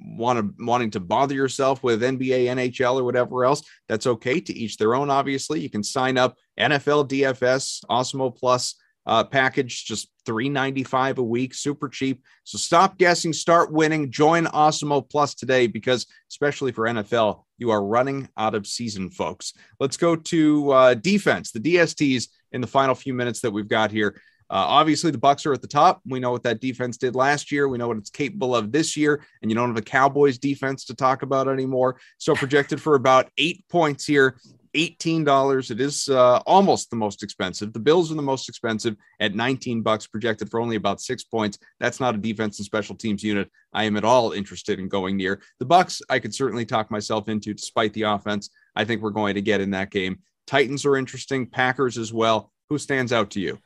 want to wanting to bother yourself with NBA, NHL, or whatever else, that's okay. To each their own. Obviously, you can sign up NFL DFS Awesemo Plus uh, package, just three ninety five a week, super cheap. So stop guessing, start winning. Join Awesemo Plus today because, especially for NFL, you are running out of season, folks. Let's go to uh, defense, the DSTs in the final few minutes that we've got here. Uh, obviously, the Bucks are at the top. We know what that defense did last year. We know what it's capable of this year, and you don't have a Cowboys defense to talk about anymore. So projected for about eight points here. $18. It is uh, almost the most expensive. The Bills are the most expensive at 19 bucks, projected for only about six points. That's not a defense and special teams unit I am at all interested in going near. The bucks I could certainly talk myself into, despite the offense. I think we're going to get in that game. Titans are interesting, Packers as well. Who stands out to you?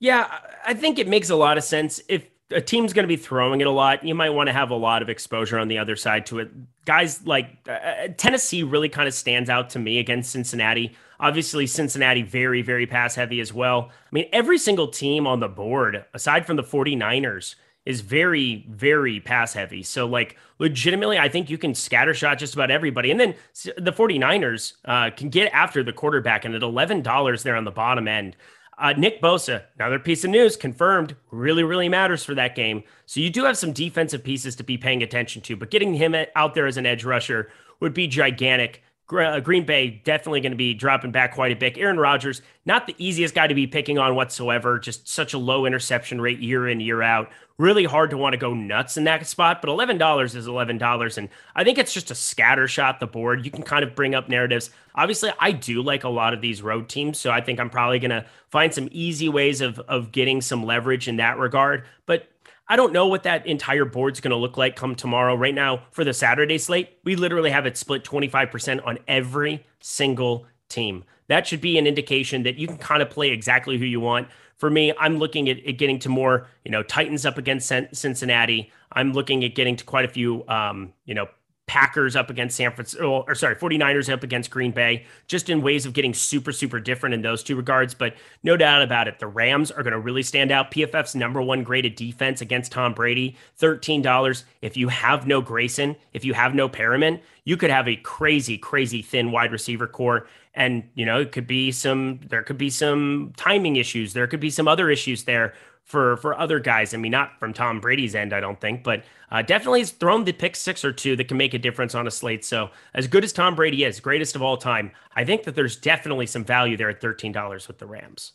Yeah, I think it makes a lot of sense. If a team's going to be throwing it a lot, you might want to have a lot of exposure on the other side to it. Guys like uh, uh Tennessee really kind of stands out to me against Cincinnati. Obviously, Cincinnati very, very pass heavy as well. I mean, every single team on the board, aside from the 49ers, is very, very pass heavy. So, like, legitimately, I think you can scattershot just about everybody. And then the 49ers uh, can get after the quarterback, and at $11 they're on the bottom end. Uh, Nick Bosa, another piece of news confirmed, really, really matters for that game. So you do have some defensive pieces to be paying attention to, but getting him out there as an edge rusher would be gigantic. Uh, Green Bay definitely going to be dropping back quite a bit. Aaron Rodgers, not the easiest guy to be picking on whatsoever, just such a low interception rate year in, year out really hard to want to go nuts in that spot. But $11 is $11. And I think it's just a scatter shot the board. You can kind of bring up narratives. Obviously, I do like a lot of these road teams. So I think I'm probably going to find some easy ways of, of getting some leverage in that regard. But I don't know what that entire board's going to look like come tomorrow. Right now, for the Saturday slate, we literally have it split 25% on every single team. That should be an indication that you can kind of play exactly who you want for me, I'm looking at, at getting to more, you know, Titans up against Cincinnati. I'm looking at getting to quite a few, um, you know, Packers up against San Francisco, oh, or sorry, 49ers up against Green Bay, just in ways of getting super, super different in those two regards. But no doubt about it, the Rams are going to really stand out. PFF's number one graded defense against Tom Brady, $13. If you have no Grayson, if you have no Perriman, you could have a crazy, crazy thin wide receiver corps and you know it could be some there could be some timing issues there could be some other issues there for for other guys i mean not from tom brady's end i don't think but uh, definitely has thrown the pick six or two that can make a difference on a slate so as good as tom brady is greatest of all time i think that there's definitely some value there at $13 with the rams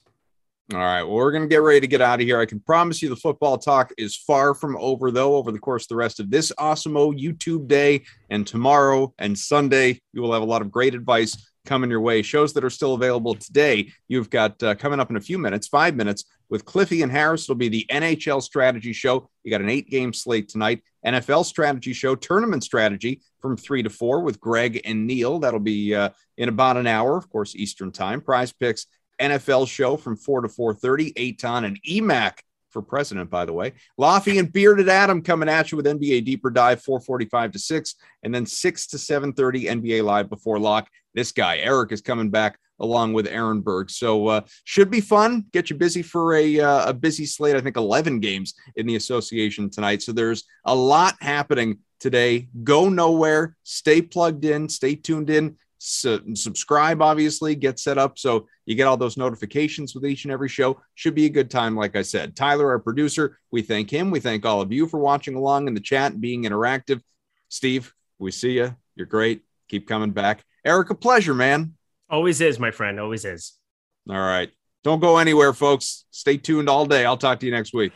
all right. Well, we're going to get ready to get out of here. I can promise you the football talk is far from over, though, over the course of the rest of this Awesemo YouTube day and tomorrow and Sunday. You will have a lot of great advice coming your way. Shows that are still available today. You've got uh, coming up in a few minutes, five minutes with Cliffy and Harris. It'll be the NHL strategy show. You got an eight game slate tonight. NFL strategy show, tournament strategy from three to four with Greg and Neil. That'll be uh, in about an hour, of course, Eastern time. Prize picks. NFL show from 4 to 4:30, Aton and EMAC for president, by the way. Laffy and Bearded Adam coming at you with NBA Deeper Dive, 445 to 6, and then 6 to 730 NBA Live before lock. This guy, Eric, is coming back along with Aaron Berg. So uh, should be fun. Get you busy for a, uh, a busy slate. I think 11 games in the association tonight. So there's a lot happening today. Go nowhere. Stay plugged in. Stay tuned in su- subscribe, obviously, get set up so you get all those notifications with each and every show. Should be a good time, like I said. Tyler, our producer, we thank him. We thank all of you for watching along in the chat being interactive. Steve, we see you. You're great. Keep coming back. Eric, a pleasure, man. Always is, my friend. Always is. All right. Don't go anywhere, folks. Stay tuned all day. I'll talk to you next week.